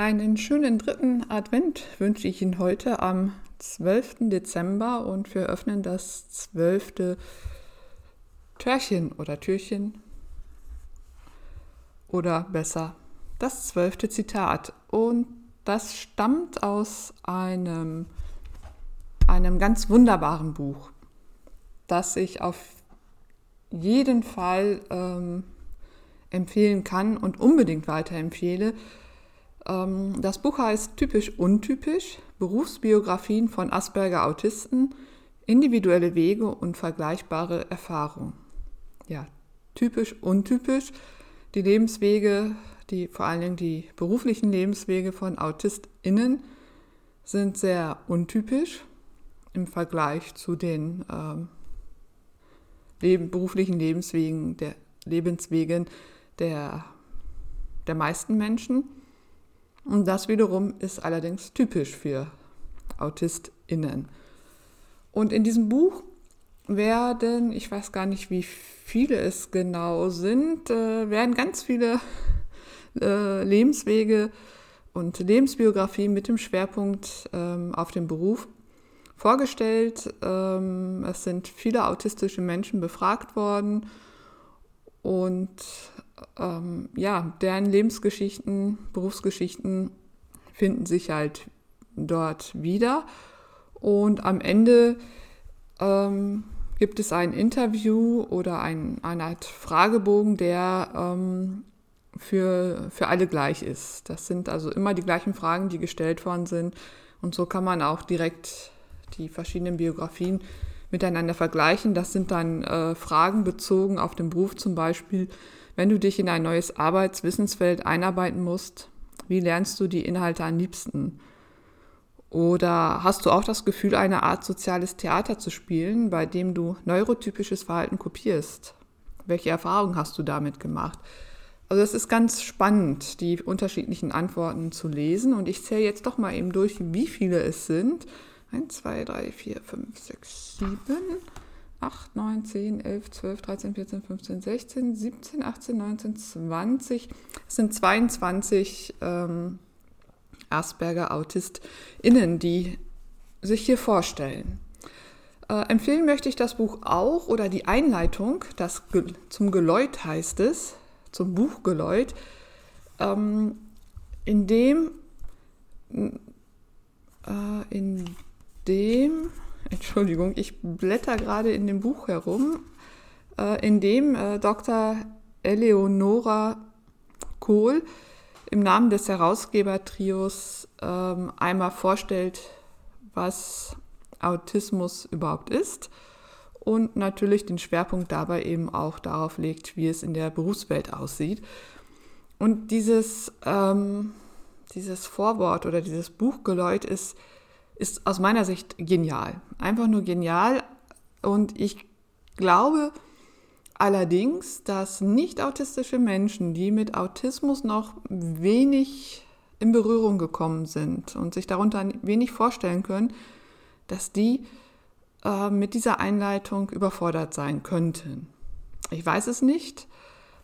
Einen schönen dritten Advent wünsche ich Ihnen heute am 12. Dezember und wir öffnen das zwölfte Türchen oder Türchen oder besser das zwölfte Zitat. Und das stammt aus einem, einem ganz wunderbaren Buch, das ich auf jeden Fall ähm, empfehlen kann und unbedingt weiterempfehle. Ähm, das Buch heißt Typisch Untypisch, Berufsbiografien von Asperger-Autisten, individuelle Wege und vergleichbare Erfahrungen. Ja, typisch untypisch, die Lebenswege, die, vor allen Dingen die beruflichen Lebenswege von AutistInnen sind sehr untypisch im Vergleich zu den ähm, Leben, beruflichen Lebenswegen der, Lebenswegen der, der meisten Menschen. Und das wiederum ist allerdings typisch für AutistInnen. Und in diesem Buch werden, ich weiß gar nicht, wie viele es genau sind, äh, werden ganz viele äh, Lebenswege und Lebensbiografien mit dem Schwerpunkt ähm, auf den Beruf vorgestellt. Ähm, es sind viele autistische Menschen befragt worden und ähm, ja, deren Lebensgeschichten, Berufsgeschichten finden sich halt dort wieder. Und am Ende ähm, gibt es ein Interview oder ein, eine Art Fragebogen, der ähm, für, für alle gleich ist. Das sind also immer die gleichen Fragen, die gestellt worden sind. Und so kann man auch direkt die verschiedenen Biografien miteinander vergleichen. Das sind dann äh, Fragen bezogen auf den Beruf zum Beispiel. Wenn du dich in ein neues Arbeitswissensfeld einarbeiten musst, wie lernst du die Inhalte am liebsten? Oder hast du auch das Gefühl, eine Art soziales Theater zu spielen, bei dem du neurotypisches Verhalten kopierst? Welche Erfahrungen hast du damit gemacht? Also es ist ganz spannend, die unterschiedlichen Antworten zu lesen. Und ich zähle jetzt doch mal eben durch, wie viele es sind. 1, 2, 3, 4, 5, 6, 7, 8, 9, 10, 11, 12, 13, 14, 15, 16, 17, 18, 19, 20. Es sind 22 ähm, Asperger-AutistInnen, die sich hier vorstellen. Äh, empfehlen möchte ich das Buch auch oder die Einleitung, das zum Geläut heißt es, zum Buchgeläut, ähm, in dem, äh, in dem Entschuldigung, ich blätter gerade in dem Buch herum, äh, in dem äh, Dr. Eleonora Kohl im Namen des Herausgebertrios ähm, einmal vorstellt, was Autismus überhaupt ist und natürlich den Schwerpunkt dabei eben auch darauf legt, wie es in der Berufswelt aussieht. Und dieses, ähm, dieses Vorwort oder dieses Buchgeläut ist ist aus meiner Sicht genial. Einfach nur genial. Und ich glaube allerdings, dass nicht autistische Menschen, die mit Autismus noch wenig in Berührung gekommen sind und sich darunter wenig vorstellen können, dass die äh, mit dieser Einleitung überfordert sein könnten. Ich weiß es nicht,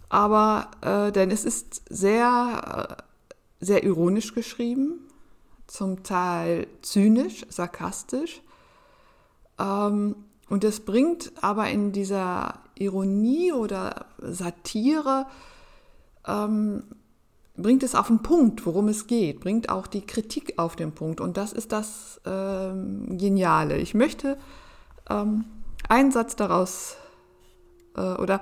aber äh, denn es ist sehr, äh, sehr ironisch geschrieben zum Teil zynisch, sarkastisch. Ähm, und es bringt aber in dieser Ironie oder Satire, ähm, bringt es auf den Punkt, worum es geht, bringt auch die Kritik auf den Punkt. Und das ist das ähm, Geniale. Ich möchte ähm, einen Satz daraus äh, oder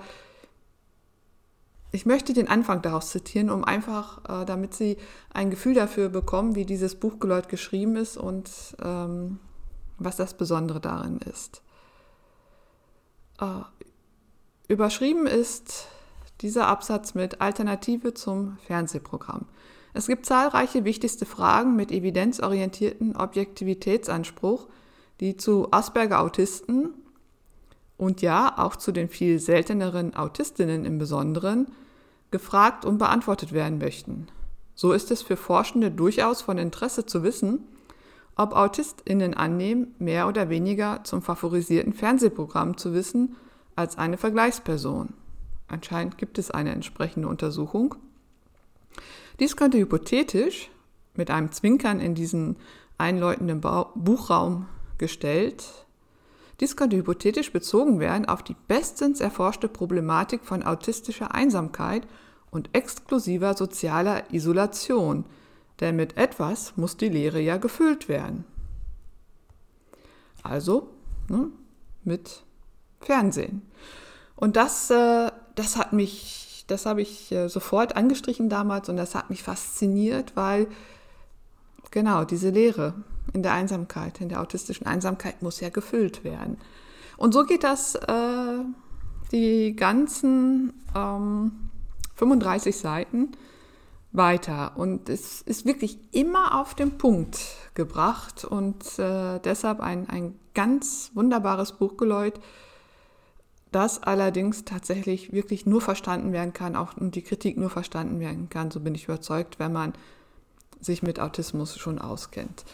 ich möchte den Anfang daraus zitieren, um einfach, äh, damit Sie ein Gefühl dafür bekommen, wie dieses Buchgeläut geschrieben ist und ähm, was das Besondere darin ist. Äh, überschrieben ist dieser Absatz mit Alternative zum Fernsehprogramm. Es gibt zahlreiche wichtigste Fragen mit evidenzorientierten Objektivitätsanspruch, die zu Asperger-Autisten und ja auch zu den viel selteneren Autistinnen im Besonderen gefragt und beantwortet werden möchten. So ist es für Forschende durchaus von Interesse zu wissen, ob AutistInnen annehmen, mehr oder weniger zum favorisierten Fernsehprogramm zu wissen als eine Vergleichsperson. Anscheinend gibt es eine entsprechende Untersuchung. Dies könnte hypothetisch mit einem Zwinkern in diesen einläutenden Buchraum gestellt. Dies könnte hypothetisch bezogen werden auf die bestens erforschte Problematik von autistischer Einsamkeit und exklusiver sozialer Isolation, denn mit etwas muss die Leere ja gefüllt werden. Also ne, mit Fernsehen. Und das, äh, das hat mich, das habe ich äh, sofort angestrichen damals und das hat mich fasziniert, weil genau diese Leere in der Einsamkeit, in der autistischen Einsamkeit muss ja gefüllt werden. Und so geht das äh, die ganzen ähm, 35 Seiten weiter. Und es ist wirklich immer auf den Punkt gebracht und äh, deshalb ein, ein ganz wunderbares Buchgeläut, das allerdings tatsächlich wirklich nur verstanden werden kann, auch und die Kritik nur verstanden werden kann, so bin ich überzeugt, wenn man sich mit Autismus schon auskennt.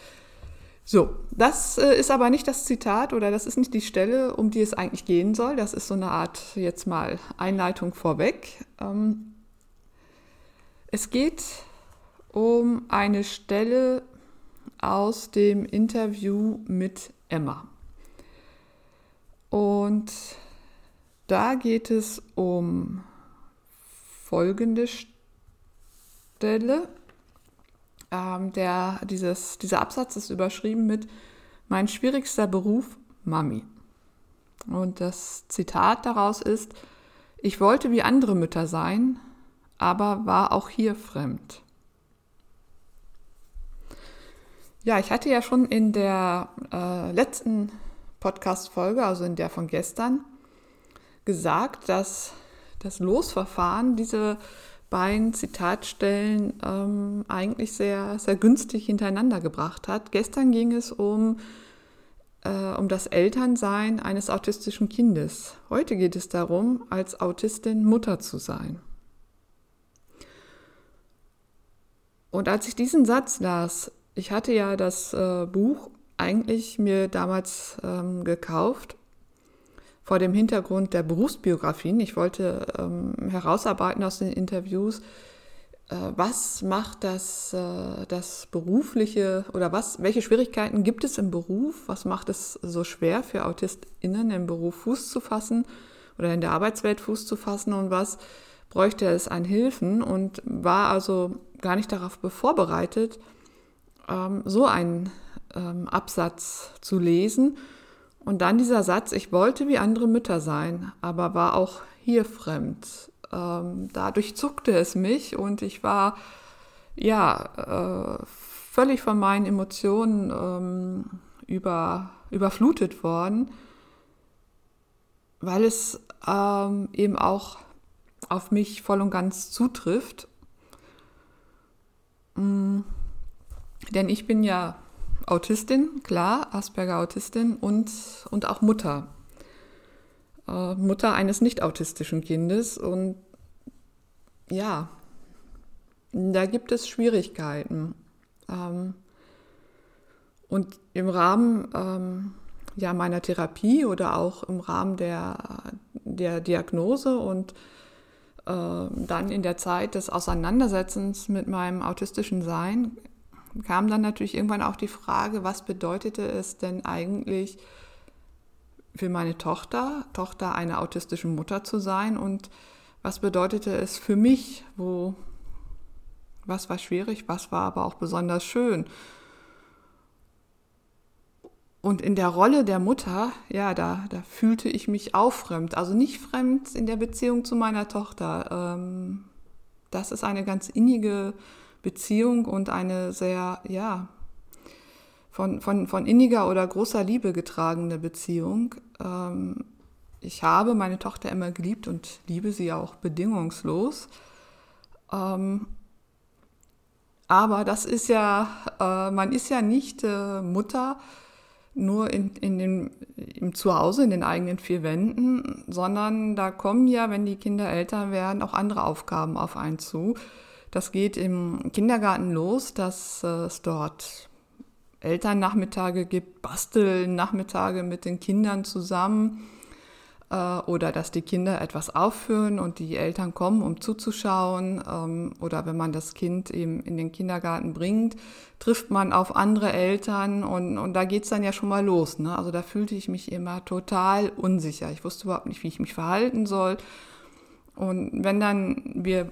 So, das äh, ist aber nicht das Zitat oder das ist nicht die Stelle, um die es eigentlich gehen soll. Das ist so eine Art jetzt mal Einleitung vorweg. Ähm, es geht um eine Stelle aus dem Interview mit Emma. Und da geht es um folgende Stelle. Ähm, der, dieses, dieser Absatz ist überschrieben mit Mein schwierigster Beruf, Mami. Und das Zitat daraus ist, ich wollte wie andere Mütter sein, aber war auch hier fremd. Ja, ich hatte ja schon in der äh, letzten Podcast-Folge, also in der von gestern, gesagt, dass das Losverfahren diese beiden Zitatstellen ähm, eigentlich sehr, sehr günstig hintereinander gebracht hat. Gestern ging es um, äh, um das Elternsein eines autistischen Kindes. Heute geht es darum, als Autistin Mutter zu sein. Und als ich diesen Satz las, ich hatte ja das äh, Buch eigentlich mir damals ähm, gekauft vor dem Hintergrund der Berufsbiografien. Ich wollte ähm, herausarbeiten aus den Interviews, äh, was macht das, äh, das berufliche oder was, welche Schwierigkeiten gibt es im Beruf? Was macht es so schwer für AutistInnen im Beruf Fuß zu fassen oder in der Arbeitswelt Fuß zu fassen und was bräuchte es an Hilfen und war also gar nicht darauf vorbereitet, ähm, so einen ähm, Absatz zu lesen. Und dann dieser Satz, ich wollte wie andere Mütter sein, aber war auch hier fremd. Ähm, dadurch zuckte es mich und ich war ja äh, völlig von meinen Emotionen ähm, über, überflutet worden, weil es ähm, eben auch auf mich voll und ganz zutrifft. Mm, denn ich bin ja Autistin, klar, Asperger-Autistin und, und auch Mutter. Äh, Mutter eines nicht autistischen Kindes. Und ja, da gibt es Schwierigkeiten. Ähm, und im Rahmen ähm, ja, meiner Therapie oder auch im Rahmen der, der Diagnose und äh, dann in der Zeit des Auseinandersetzens mit meinem autistischen Sein kam dann natürlich irgendwann auch die Frage, was bedeutete es denn eigentlich für meine Tochter, Tochter einer autistischen Mutter zu sein und was bedeutete es für mich, wo was war schwierig, was war aber auch besonders schön. Und in der Rolle der Mutter, ja, da, da fühlte ich mich auch fremd. Also nicht fremd in der Beziehung zu meiner Tochter. Ähm, das ist eine ganz innige Beziehung und eine sehr, ja, von, von, von inniger oder großer Liebe getragene Beziehung. Ähm, ich habe meine Tochter immer geliebt und liebe sie auch bedingungslos. Ähm, aber das ist ja, äh, man ist ja nicht äh, Mutter, nur in, in dem, im Zuhause, in den eigenen vier Wänden, sondern da kommen ja, wenn die Kinder älter werden, auch andere Aufgaben auf einen zu. Das geht im Kindergarten los, dass es dort Elternnachmittage gibt, Bastelnachmittage mit den Kindern zusammen. äh, oder dass die Kinder etwas aufführen und die Eltern kommen, um zuzuschauen. Ähm, oder wenn man das Kind eben in den Kindergarten bringt, trifft man auf andere Eltern und, und da geht's dann ja schon mal los. Ne? Also da fühlte ich mich immer total unsicher. Ich wusste überhaupt nicht, wie ich mich verhalten soll. Und wenn dann wir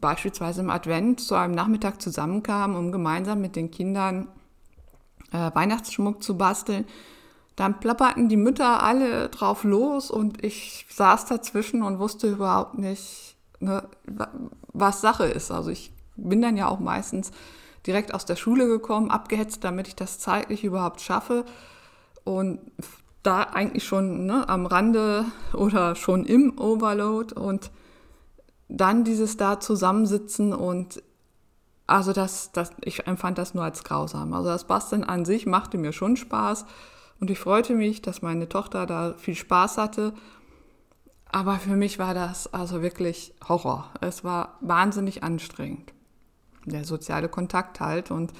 beispielsweise im Advent zu einem Nachmittag zusammenkamen, um gemeinsam mit den Kindern äh, Weihnachtsschmuck zu basteln, dann plapperten die Mütter alle drauf los und ich saß dazwischen und wusste überhaupt nicht, ne, was Sache ist. Also ich bin dann ja auch meistens direkt aus der Schule gekommen, abgehetzt, damit ich das zeitlich überhaupt schaffe. Und da eigentlich schon ne, am Rande oder schon im Overload und dann dieses da zusammensitzen und also das, das, ich empfand das nur als grausam. Also das Basteln an sich machte mir schon Spaß und ich freute mich, dass meine Tochter da viel Spaß hatte. Aber für mich war das also wirklich Horror. Es war wahnsinnig anstrengend. Der soziale Kontakt halt. Und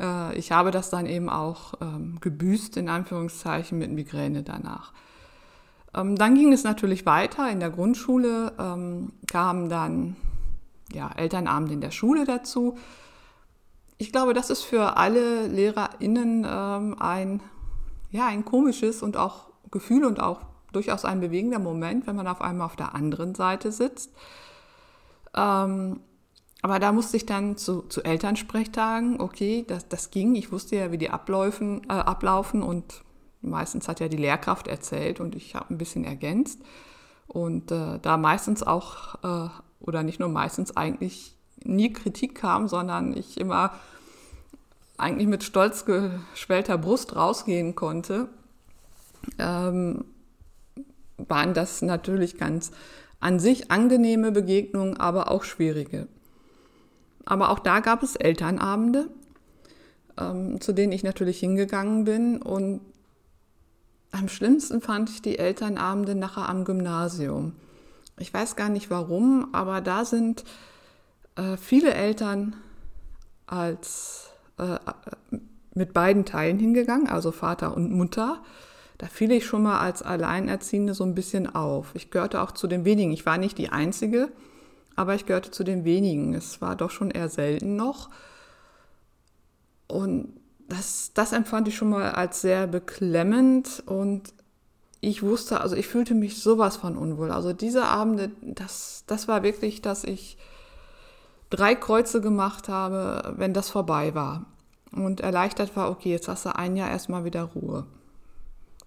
äh, ich habe das dann eben auch ähm, gebüßt, in Anführungszeichen, mit Migräne danach. Ähm, dann ging es natürlich weiter. In der Grundschule ähm, kamen dann ja, Elternabend in der Schule dazu. Ich glaube, das ist für alle LehrerInnen ähm, ein ja, ein komisches und auch Gefühl und auch durchaus ein bewegender Moment, wenn man auf einmal auf der anderen Seite sitzt. Ähm, aber da musste ich dann zu, zu Elternsprechtagen, okay, das, das ging. Ich wusste ja, wie die Abläufen, äh, ablaufen und meistens hat ja die Lehrkraft erzählt und ich habe ein bisschen ergänzt. Und äh, da meistens auch, äh, oder nicht nur meistens, eigentlich nie Kritik kam, sondern ich immer eigentlich mit stolz geschwellter Brust rausgehen konnte, ähm, waren das natürlich ganz an sich angenehme Begegnungen, aber auch schwierige. Aber auch da gab es Elternabende, ähm, zu denen ich natürlich hingegangen bin. Und am schlimmsten fand ich die Elternabende nachher am Gymnasium. Ich weiß gar nicht warum, aber da sind äh, viele Eltern als äh, mit beiden Teilen hingegangen, also Vater und Mutter. Da fiel ich schon mal als Alleinerziehende so ein bisschen auf. Ich gehörte auch zu den wenigen. Ich war nicht die Einzige, aber ich gehörte zu den wenigen. Es war doch schon eher selten noch. Und das, das empfand ich schon mal als sehr beklemmend und ich wusste, also ich fühlte mich sowas von unwohl. Also diese Abende, das, das war wirklich, dass ich drei Kreuze gemacht habe, wenn das vorbei war. Und erleichtert war, okay, jetzt hast du ein Jahr erstmal wieder Ruhe.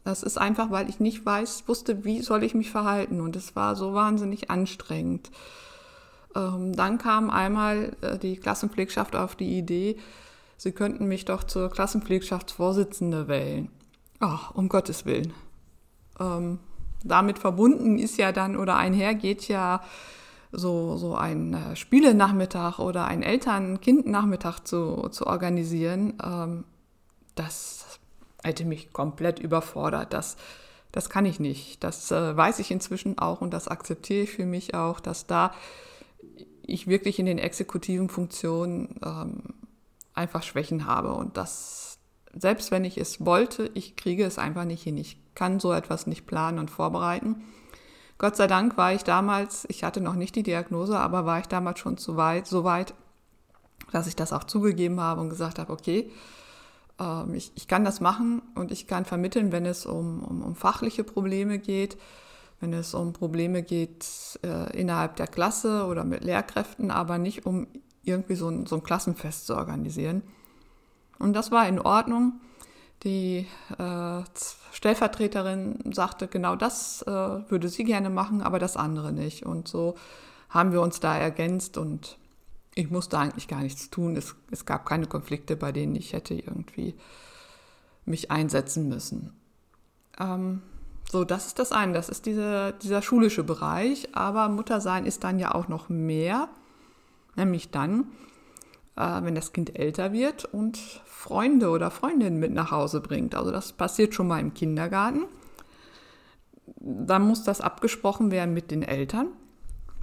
Das ist einfach, weil ich nicht weiß, wusste, wie soll ich mich verhalten. Und es war so wahnsinnig anstrengend. Ähm, dann kam einmal äh, die Klassenpflegschaft auf die Idee, sie könnten mich doch zur Klassenpflegschaftsvorsitzende wählen. Ach, um Gottes Willen. Ähm, damit verbunden ist ja dann oder einhergeht ja so, so ein äh, Spielenachmittag oder ein Eltern-Kind-Nachmittag zu, zu organisieren, ähm, das hätte mich komplett überfordert. Das, das kann ich nicht. Das äh, weiß ich inzwischen auch und das akzeptiere ich für mich auch, dass da ich wirklich in den exekutiven Funktionen ähm, einfach Schwächen habe und das, selbst wenn ich es wollte, ich kriege es einfach nicht hin. Ich kann so etwas nicht planen und vorbereiten. Gott sei Dank war ich damals, ich hatte noch nicht die Diagnose, aber war ich damals schon zu weit, so weit, dass ich das auch zugegeben habe und gesagt habe, okay, ähm, ich, ich kann das machen und ich kann vermitteln, wenn es um, um, um fachliche Probleme geht, wenn es um Probleme geht äh, innerhalb der Klasse oder mit Lehrkräften, aber nicht um irgendwie so ein, so ein Klassenfest zu organisieren. Und das war in Ordnung. Die äh, Stellvertreterin sagte, genau das äh, würde sie gerne machen, aber das andere nicht. Und so haben wir uns da ergänzt und ich musste eigentlich gar nichts tun. Es, es gab keine Konflikte, bei denen ich hätte irgendwie mich einsetzen müssen. Ähm, so, das ist das eine, das ist diese, dieser schulische Bereich, aber Muttersein ist dann ja auch noch mehr, nämlich dann, äh, wenn das Kind älter wird und Freunde oder Freundinnen mit nach Hause bringt. Also das passiert schon mal im Kindergarten. Dann muss das abgesprochen werden mit den Eltern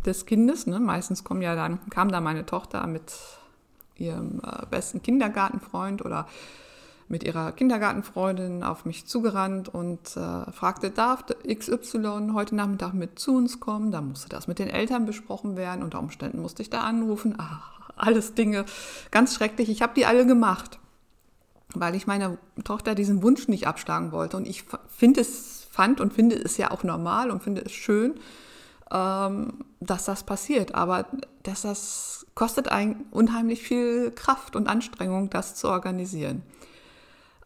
des Kindes. Ne? Meistens kommen ja dann, kam da meine Tochter mit ihrem äh, besten Kindergartenfreund oder mit ihrer Kindergartenfreundin auf mich zugerannt und äh, fragte, darf XY heute Nachmittag mit zu uns kommen? Da musste das mit den Eltern besprochen werden. Unter Umständen musste ich da anrufen. Ach, alles Dinge ganz schrecklich. Ich habe die alle gemacht, weil ich meiner Tochter diesen Wunsch nicht abschlagen wollte. Und ich finde es, fand und finde es ja auch normal und finde es schön, ähm, dass das passiert. Aber dass das kostet ein unheimlich viel Kraft und Anstrengung, das zu organisieren.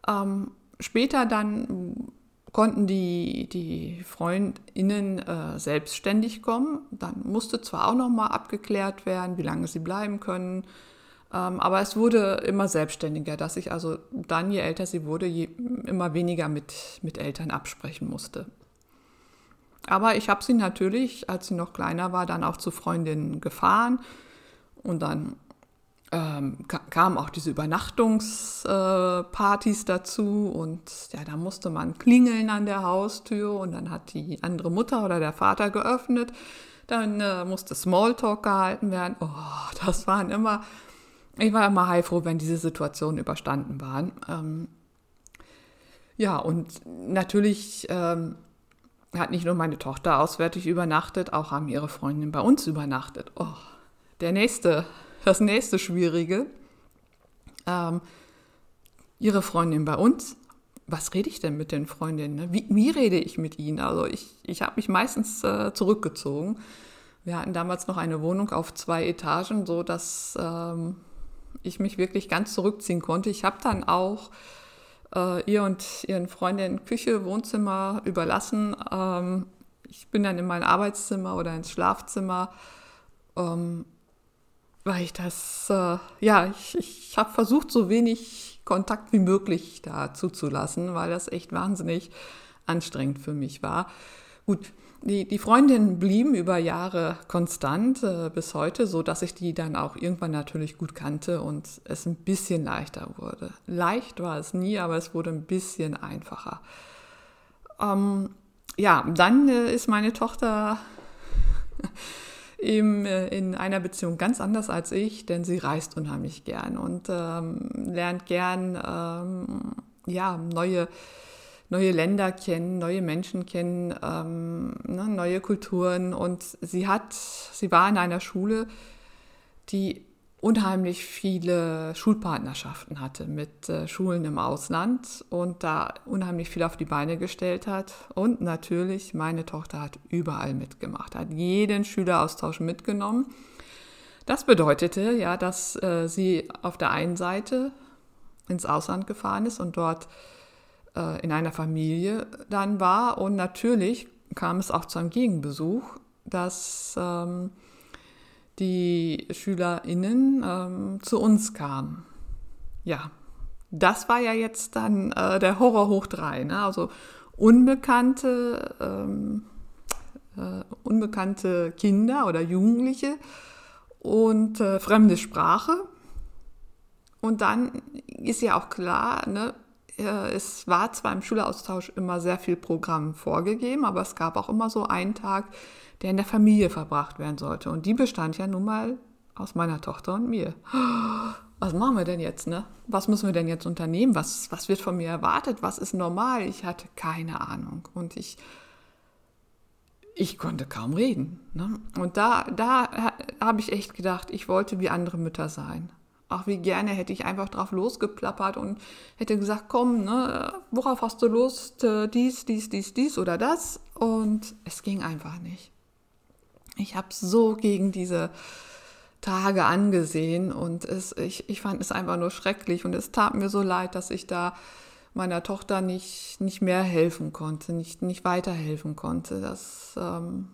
Ähm, später dann konnten die, die FreundInnen äh, selbstständig kommen. Dann musste zwar auch nochmal abgeklärt werden, wie lange sie bleiben können, ähm, aber es wurde immer selbstständiger, dass ich also dann, je älter sie wurde, je, immer weniger mit, mit Eltern absprechen musste. Aber ich habe sie natürlich, als sie noch kleiner war, dann auch zu Freundinnen gefahren und dann ähm, kamen auch diese Übernachtungspartys äh, dazu und ja, da musste man klingeln an der Haustür und dann hat die andere Mutter oder der Vater geöffnet. Dann äh, musste Smalltalk gehalten werden. Oh, das waren immer, ich war immer heilfroh, wenn diese Situationen überstanden waren. Ähm, ja, und natürlich ähm, hat nicht nur meine Tochter auswärtig übernachtet, auch haben ihre Freundinnen bei uns übernachtet. Oh, der nächste das nächste Schwierige. Ähm, ihre Freundin bei uns. Was rede ich denn mit den Freundinnen? Ne? Wie, wie rede ich mit ihnen? Also ich, ich habe mich meistens äh, zurückgezogen. Wir hatten damals noch eine Wohnung auf zwei Etagen, so dass ähm, ich mich wirklich ganz zurückziehen konnte. Ich habe dann auch äh, ihr und ihren Freundinnen Küche, Wohnzimmer überlassen. Ähm, ich bin dann in mein Arbeitszimmer oder ins Schlafzimmer. Ähm, weil ich das, äh, ja, ich, ich habe versucht, so wenig Kontakt wie möglich da zuzulassen, weil das echt wahnsinnig anstrengend für mich war. Gut, die, die Freundinnen blieben über Jahre konstant äh, bis heute, so dass ich die dann auch irgendwann natürlich gut kannte und es ein bisschen leichter wurde. Leicht war es nie, aber es wurde ein bisschen einfacher. Ähm, ja, dann äh, ist meine Tochter im, äh, in einer Beziehung ganz anders als ich, denn sie reist unheimlich gern und ähm, lernt gern ähm, ja, neue, neue Länder kennen, neue Menschen kennen, ähm, ne, neue Kulturen. Und sie hat, sie war in einer Schule, die unheimlich viele Schulpartnerschaften hatte mit äh, Schulen im Ausland und da unheimlich viel auf die Beine gestellt hat. Und natürlich, meine Tochter hat überall mitgemacht, hat jeden Schüleraustausch mitgenommen. Das bedeutete ja, dass äh, sie auf der einen Seite ins Ausland gefahren ist und dort äh, in einer Familie dann war. Und natürlich kam es auch zu einem Gegenbesuch, dass ähm, die SchülerInnen ähm, zu uns kamen. Ja, das war ja jetzt dann äh, der Horror hoch drei. Ne? Also unbekannte, ähm, äh, unbekannte Kinder oder Jugendliche und äh, fremde Sprache. Und dann ist ja auch klar, ne, äh, es war zwar im Schüleraustausch immer sehr viel Programm vorgegeben, aber es gab auch immer so einen Tag, der in der Familie verbracht werden sollte. Und die bestand ja nun mal aus meiner Tochter und mir. Was machen wir denn jetzt, ne? Was müssen wir denn jetzt unternehmen? Was, was wird von mir erwartet? Was ist normal? Ich hatte keine Ahnung. Und ich, ich konnte kaum reden. Ne? Und da, da habe ich echt gedacht, ich wollte wie andere Mütter sein. Ach, wie gerne hätte ich einfach drauf losgeplappert und hätte gesagt, komm, ne, worauf hast du Lust? Äh, dies, dies, dies, dies oder das. Und es ging einfach nicht. Ich habe so gegen diese Tage angesehen und es, ich, ich fand es einfach nur schrecklich und es tat mir so leid, dass ich da meiner Tochter nicht, nicht mehr helfen konnte, nicht, nicht weiterhelfen konnte. Das, ähm,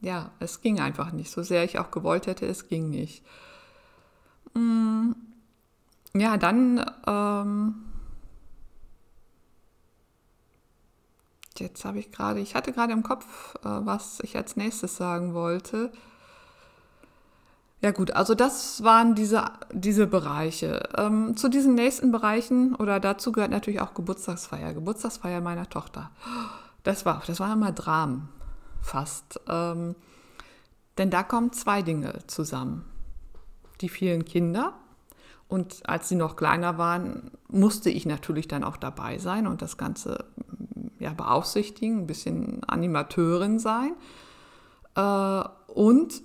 ja, es ging einfach nicht. So sehr ich auch gewollt hätte, es ging nicht. Mm, ja, dann ähm, Jetzt habe ich gerade, ich hatte gerade im Kopf, äh, was ich als nächstes sagen wollte. Ja gut, also das waren diese, diese Bereiche. Ähm, zu diesen nächsten Bereichen oder dazu gehört natürlich auch Geburtstagsfeier. Geburtstagsfeier meiner Tochter. Das war, das war immer Dramen, fast. Ähm, denn da kommen zwei Dinge zusammen. Die vielen Kinder Und als sie noch kleiner waren, musste ich natürlich dann auch dabei sein und das Ganze ja, beaufsichtigen, ein bisschen Animateurin sein. Äh, und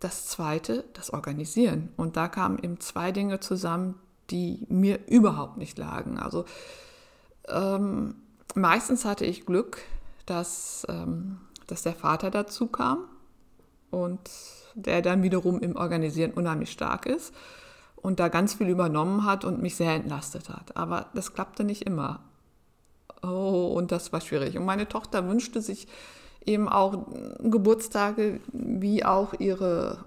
das Zweite, das Organisieren. Und da kamen eben zwei Dinge zusammen, die mir überhaupt nicht lagen. Also ähm, meistens hatte ich Glück, dass, ähm, dass der Vater dazu kam und der dann wiederum im Organisieren unheimlich stark ist und da ganz viel übernommen hat und mich sehr entlastet hat. Aber das klappte nicht immer. Oh, und das war schwierig. Und meine Tochter wünschte sich eben auch Geburtstage wie auch ihre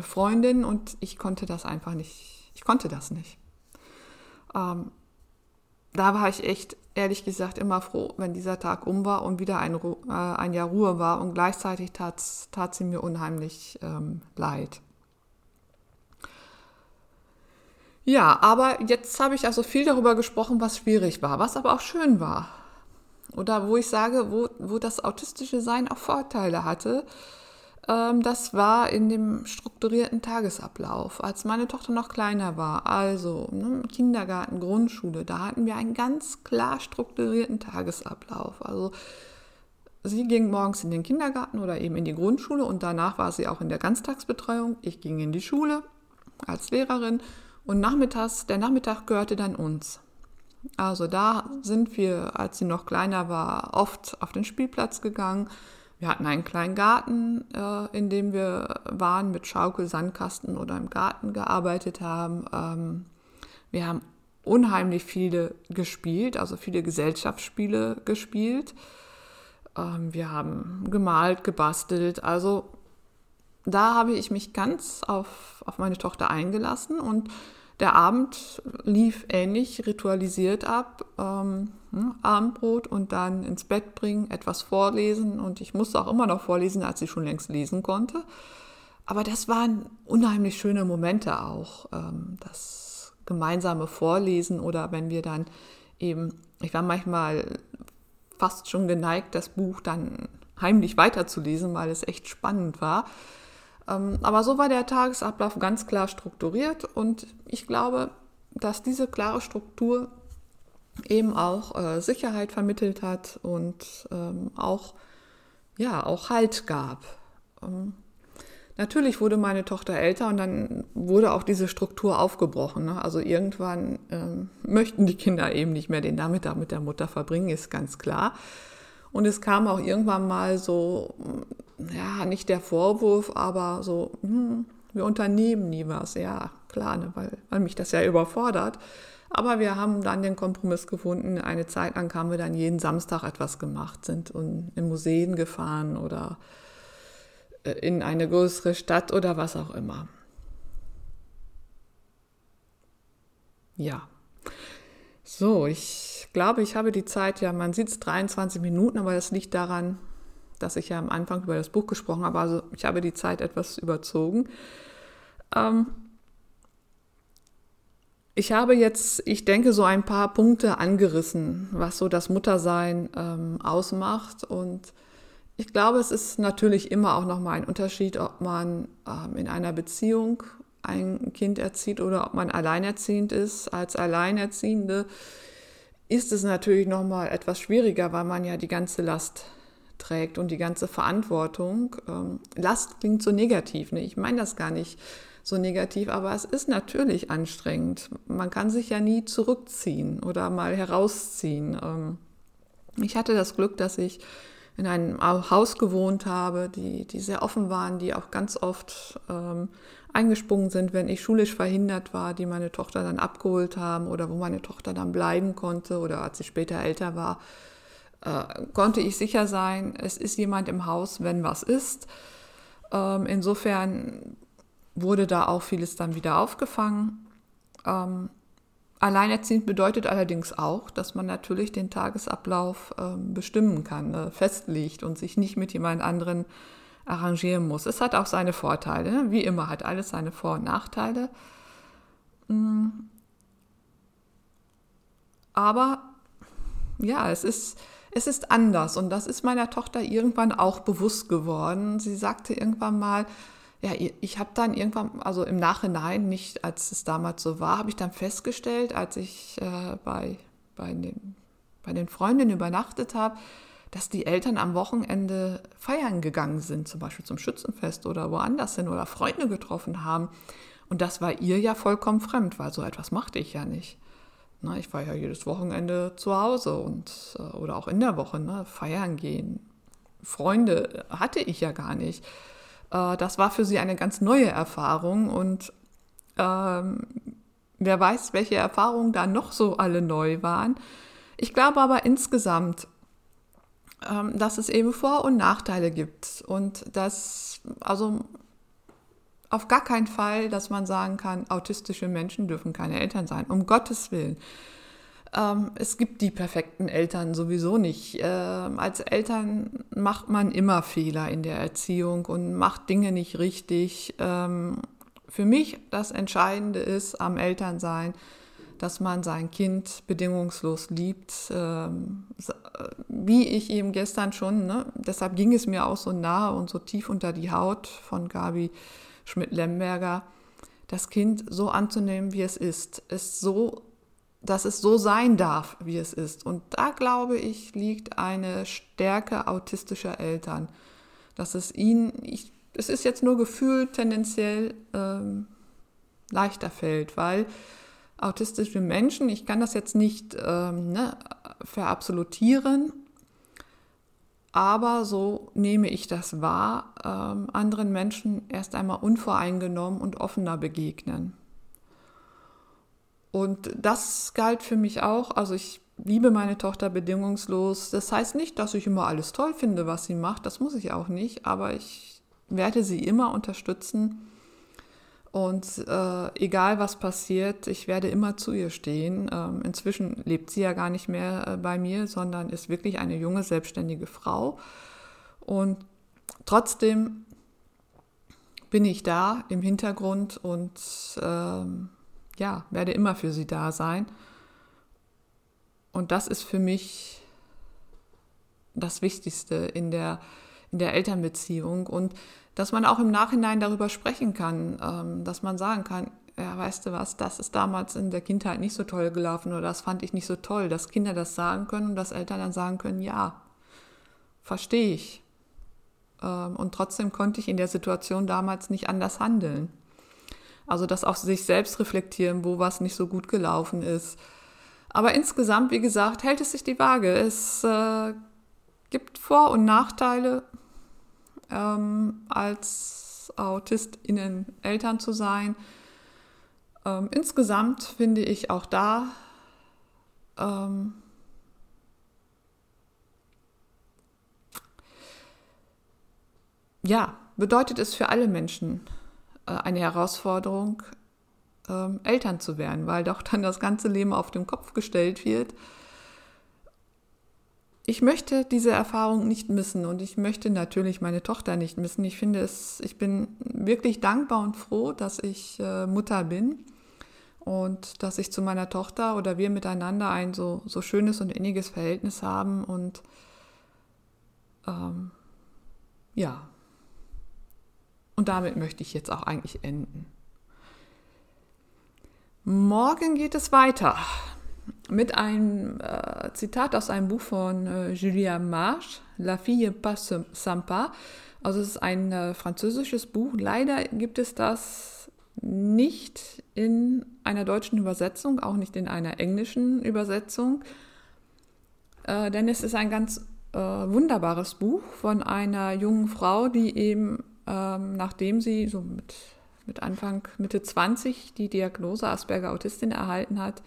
Freundin und ich konnte das einfach nicht. Ich konnte das nicht. Ähm, da war ich echt, ehrlich gesagt, immer froh, wenn dieser Tag um war und wieder ein, äh, ein Jahr Ruhe war. Und gleichzeitig tat, tat sie mir unheimlich ähm, leid. Ja, aber jetzt habe ich also viel darüber gesprochen, was schwierig war, was aber auch schön war. Oder wo ich sage, wo, wo das autistische Sein auch Vorteile hatte. Ähm, das war in dem strukturierten Tagesablauf, als meine Tochter noch kleiner war. Also ne, Kindergarten, Grundschule, da hatten wir einen ganz klar strukturierten Tagesablauf. Also sie ging morgens in den Kindergarten oder eben in die Grundschule und danach war sie auch in der Ganztagsbetreuung. Ich ging in die Schule als Lehrerin und nachmittags, der Nachmittag gehörte dann uns. Also da sind wir, als sie noch kleiner war, oft auf den Spielplatz gegangen. Wir hatten einen kleinen Garten, äh, in dem wir waren, mit Schaukel, Sandkasten oder im Garten gearbeitet haben. Ähm, wir haben unheimlich viele gespielt, also viele Gesellschaftsspiele gespielt. Ähm, wir haben gemalt, gebastelt. Also da habe ich mich ganz auf, auf meine Tochter eingelassen und der Abend lief ähnlich ritualisiert ab. Ähm, hm, Abendbrot und dann ins Bett bringen, etwas vorlesen. Und ich musste auch immer noch vorlesen, als sie schon längst lesen konnte. Aber das waren unheimlich schöne Momente auch. Ähm, das gemeinsame Vorlesen oder wenn wir dann eben, ich war manchmal fast schon geneigt, das Buch dann heimlich weiterzulesen, weil es echt spannend war. Ähm, aber so war der Tagesablauf ganz klar strukturiert und ich glaube, dass diese klare Struktur eben auch äh, Sicherheit vermittelt hat und ähm, auch, ja, auch Halt gab. Ähm, natürlich wurde meine Tochter älter und dann wurde auch diese Struktur aufgebrochen. Ne? Also irgendwann ähm, möchten die Kinder eben nicht mehr den Nachmittag mit der Mutter verbringen, ist ganz klar. Und es kam auch irgendwann mal so ja, nicht der Vorwurf, aber so, hm, wir unternehmen nie was. Ja, klar, ne, weil, weil mich das ja überfordert. Aber wir haben dann den Kompromiss gefunden. Eine Zeit lang haben wir dann jeden Samstag etwas gemacht, sind in Museen gefahren oder äh, in eine größere Stadt oder was auch immer. Ja. So, ich glaube, ich habe die Zeit, ja, man sieht es 23 Minuten, aber das liegt daran, dass ich ja am Anfang über das Buch gesprochen habe. Also ich habe die Zeit etwas überzogen. Ähm ich habe jetzt, ich denke, so ein paar Punkte angerissen, was so das Muttersein ähm, ausmacht. Und ich glaube, es ist natürlich immer auch nochmal ein Unterschied, ob man ähm, in einer Beziehung ein Kind erzieht oder ob man alleinerziehend ist. Als Alleinerziehende ist es natürlich nochmal etwas schwieriger, weil man ja die ganze Last trägt und die ganze Verantwortung. Ähm, Last klingt so negativ. Ne? Ich meine das gar nicht so negativ, aber es ist natürlich anstrengend. Man kann sich ja nie zurückziehen oder mal herausziehen. Ähm, ich hatte das Glück, dass ich in einem Haus gewohnt habe, die, die sehr offen waren, die auch ganz oft ähm, eingesprungen sind, wenn ich schulisch verhindert war, die meine Tochter dann abgeholt haben oder wo meine Tochter dann bleiben konnte oder als sie später älter war, äh, konnte ich sicher sein, es ist jemand im Haus, wenn was ist. Ähm, insofern wurde da auch vieles dann wieder aufgefangen. Ähm, alleinerziehend bedeutet allerdings auch, dass man natürlich den Tagesablauf äh, bestimmen kann, äh, festlegt und sich nicht mit jemand anderen arrangieren muss. Es hat auch seine Vorteile. Ne? Wie immer hat alles seine Vor- und Nachteile. Mm. Aber ja, es ist, es ist anders und das ist meiner Tochter irgendwann auch bewusst geworden. Sie sagte irgendwann mal, ja, ich habe dann irgendwann, also im Nachhinein, nicht als es damals so war, habe ich dann festgestellt, als ich äh, bei, bei, den, bei den Freundinnen übernachtet habe, dass die Eltern am Wochenende feiern gegangen sind, zum Beispiel zum Schützenfest oder woanders hin oder Freunde getroffen haben. Und das war ihr ja vollkommen fremd, weil so etwas machte ich ja nicht. Na, ich war ja jedes Wochenende zu Hause und äh, oder auch in der Woche, ne, feiern gehen. Freunde hatte ich ja gar nicht. Äh, das war für sie eine ganz neue Erfahrung und ähm, wer weiß, welche Erfahrungen da noch so alle neu waren. Ich glaube aber insgesamt, ähm, dass es eben Vor- und Nachteile gibt und dass, also auf gar keinen Fall, dass man sagen kann, autistische Menschen dürfen keine Eltern sein, um Gottes Willen. Ähm, es gibt die perfekten Eltern sowieso nicht. Ähm, als Eltern macht man immer Fehler in der Erziehung und macht Dinge nicht richtig. Ähm, für mich das Entscheidende ist am Elternsein, dass man sein Kind bedingungslos liebt, ähm, wie ich eben gestern schon, ne? deshalb ging es mir auch so nahe und so tief unter die Haut von Gabi Schmidt-Lemberger, das Kind so anzunehmen, wie es ist, es so dass es so sein darf, wie es ist. Und da glaube ich, liegt eine Stärke autistischer Eltern, dass es ihnen, ich, es ist jetzt nur gefühlt tendenziell ähm, leichter fällt, weil autistische Menschen, ich kann das jetzt nicht ähm, ne, verabsolutieren, aber so nehme ich das wahr, ähm, anderen Menschen erst einmal unvoreingenommen und offener begegnen. Und das galt für mich auch. Also ich liebe meine Tochter bedingungslos. Das heißt nicht, dass ich immer alles toll finde, was sie macht. Das muss ich auch nicht. Aber ich werde sie immer unterstützen. Und äh, egal was passiert, ich werde immer zu ihr stehen. Ähm, inzwischen lebt sie ja gar nicht mehr äh, bei mir, sondern ist wirklich eine junge, selbstständige Frau. Und trotzdem bin ich da im Hintergrund und ähm, ja, werde immer für sie da sein. Und das ist für mich das Wichtigste in der, in der Elternbeziehung. Und dass man auch im Nachhinein darüber sprechen kann, ähm, dass man sagen kann, ja, weißt du was, das ist damals in der Kindheit nicht so toll gelaufen oder das fand ich nicht so toll, dass Kinder das sagen können und dass Eltern dann sagen können, ja, verstehe ich. Ähm, und trotzdem konnte ich in der Situation damals nicht anders handeln. Also das auch sich selbst reflektieren, wo was nicht so gut gelaufen ist. Aber insgesamt, wie gesagt, hält es sich die Waage. Es äh, gibt Vor- und Nachteile, ähm, als AutistInnen Eltern zu sein. Ähm, insgesamt finde ich auch da ähm, ja, bedeutet es für alle Menschen äh, eine Herausforderung, ähm, Eltern zu werden, weil doch dann das ganze Leben auf den Kopf gestellt wird. Ich möchte diese Erfahrung nicht missen und ich möchte natürlich meine Tochter nicht missen. Ich finde es, ich bin wirklich dankbar und froh, dass ich äh, Mutter bin und dass ich zu meiner Tochter oder wir miteinander ein so, so schönes und inniges Verhältnis haben und ähm, ja, und damit möchte ich jetzt auch eigentlich enden. Morgen geht es weiter mit einem äh, Zitat aus einem Buch von äh, Julia Marche, La fille pas sympa. Also es ist ein äh, französisches Buch. Leider gibt es das nicht in einer deutschen Übersetzung, auch nicht in einer englischen Übersetzung. Äh, denn es ist ein ganz äh, wunderbares Buch von einer jungen Frau, die eben ähm, nachdem sie so mit, mit Anfang, Mitte 20 die Diagnose Asperger Autistin erhalten hat,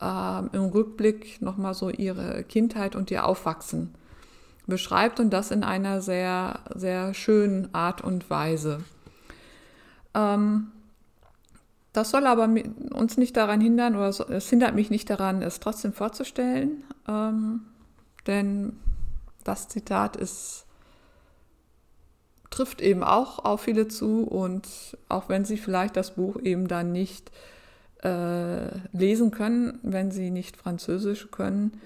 ähm, im Rückblick nochmal so ihre Kindheit und ihr Aufwachsen beschreibt und das in einer sehr, sehr schönen Art und Weise. Ähm, das soll aber uns nicht daran hindern, oder es hindert mich nicht daran, es trotzdem vorzustellen, ähm, denn das Zitat ist trifft eben auch auf viele zu und auch wenn sie vielleicht das Buch eben dann nicht äh, lesen können, wenn sie nicht Französisch können,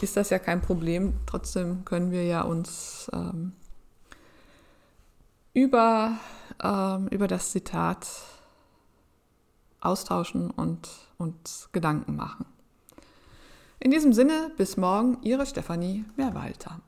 ist das ja kein Problem. Trotzdem können wir ja uns ähm, über ähm, über das Zitat austauschen und uns Gedanken machen. In diesem Sinne, bis morgen, Ihre Stefanie Mehrwalter.